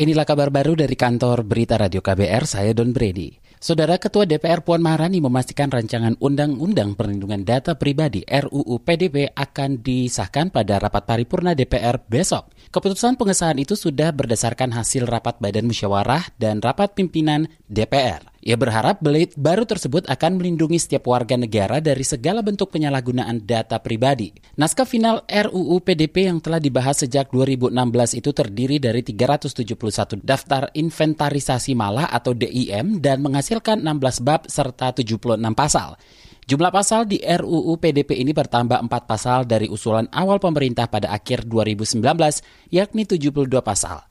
Inilah kabar baru dari kantor Berita Radio KBR, saya Don Brady. Saudara Ketua DPR Puan Maharani memastikan rancangan Undang-Undang Perlindungan Data Pribadi RUU PDP akan disahkan pada rapat paripurna DPR besok. Keputusan pengesahan itu sudah berdasarkan hasil rapat Badan Musyawarah dan rapat pimpinan DPR. Ia berharap belit baru tersebut akan melindungi setiap warga negara dari segala bentuk penyalahgunaan data pribadi. Naskah final RUU PDP yang telah dibahas sejak 2016 itu terdiri dari 371 daftar inventarisasi malah atau DIM dan menghasilkan 16 bab serta 76 pasal. Jumlah pasal di RUU PDP ini bertambah 4 pasal dari usulan awal pemerintah pada akhir 2019, yakni 72 pasal.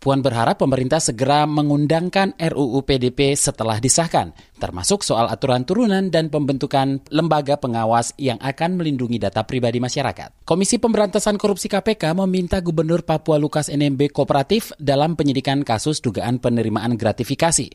Puan berharap pemerintah segera mengundangkan RUU PDP setelah disahkan, termasuk soal aturan turunan dan pembentukan lembaga pengawas yang akan melindungi data pribadi masyarakat. Komisi Pemberantasan Korupsi KPK meminta Gubernur Papua Lukas NMB kooperatif dalam penyidikan kasus dugaan penerimaan gratifikasi.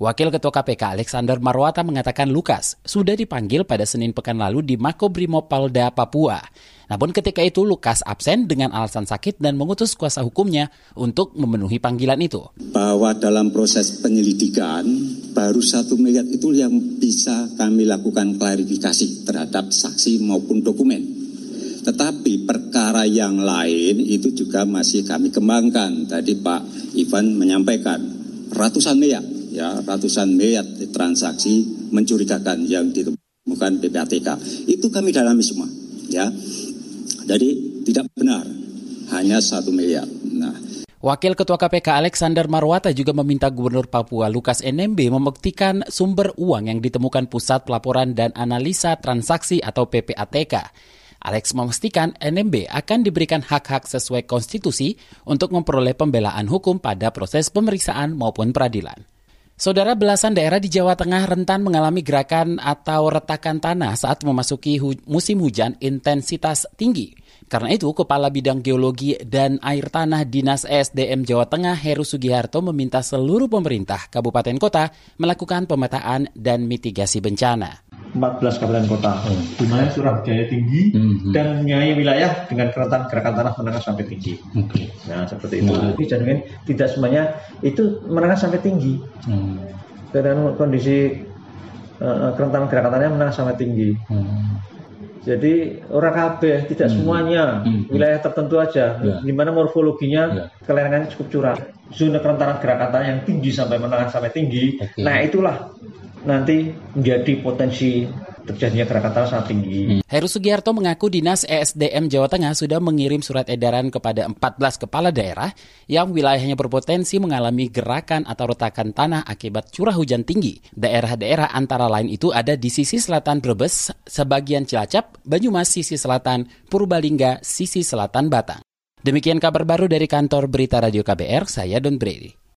Wakil Ketua KPK Alexander Marwata mengatakan Lukas sudah dipanggil pada Senin pekan lalu di Makobrimob Polda Papua. Namun ketika itu Lukas absen dengan alasan sakit dan mengutus kuasa hukumnya untuk memenuhi panggilan itu. Bahwa dalam proses penyelidikan baru satu miliar itu yang bisa kami lakukan klarifikasi terhadap saksi maupun dokumen. Tetapi perkara yang lain itu juga masih kami kembangkan. Tadi Pak Ivan menyampaikan ratusan miliar ya ratusan miliar transaksi mencurigakan yang ditemukan PPATK. Itu kami dalami semua, ya. Jadi tidak benar hanya satu miliar. Nah, Wakil Ketua KPK Alexander Marwata juga meminta Gubernur Papua Lukas NMB membuktikan sumber uang yang ditemukan Pusat Pelaporan dan Analisa Transaksi atau PPATK. Alex memastikan NMB akan diberikan hak-hak sesuai konstitusi untuk memperoleh pembelaan hukum pada proses pemeriksaan maupun peradilan. Saudara belasan daerah di Jawa Tengah rentan mengalami gerakan atau retakan tanah saat memasuki hu musim hujan intensitas tinggi. Karena itu, Kepala Bidang Geologi dan Air Tanah Dinas ESDM Jawa Tengah Heru Sugiharto meminta seluruh pemerintah kabupaten kota melakukan pemetaan dan mitigasi bencana. 14 kabupaten kota, hmm. di mana hujannya tinggi hmm. dan mempunyai wilayah dengan keratan gerakan tanah menengah sampai tinggi. Okay. Nah seperti itu. Hmm. Jadi tidak semuanya itu menengah sampai tinggi. Hmm. Dengan kondisi uh, kerentanan gerakan tanahnya menengah sampai tinggi. Hmm. Jadi orang kabeh tidak hmm. semuanya hmm. wilayah tertentu aja, yeah. di mana morfologinya yeah. kelerengannya cukup curah. Zona kerentanan gerakan tanah yang tinggi sampai menengah sampai tinggi. Okay. Nah itulah nanti menjadi potensi terjadinya gerakan tanah sangat tinggi. Hmm. Heru Sugiharto mengaku Dinas ESDM Jawa Tengah sudah mengirim surat edaran kepada 14 kepala daerah yang wilayahnya berpotensi mengalami gerakan atau retakan tanah akibat curah hujan tinggi. Daerah-daerah antara lain itu ada di sisi selatan Brebes, sebagian Cilacap, Banyumas sisi selatan, Purbalingga sisi selatan Batang. Demikian kabar baru dari kantor Berita Radio KBR, saya Don Brady.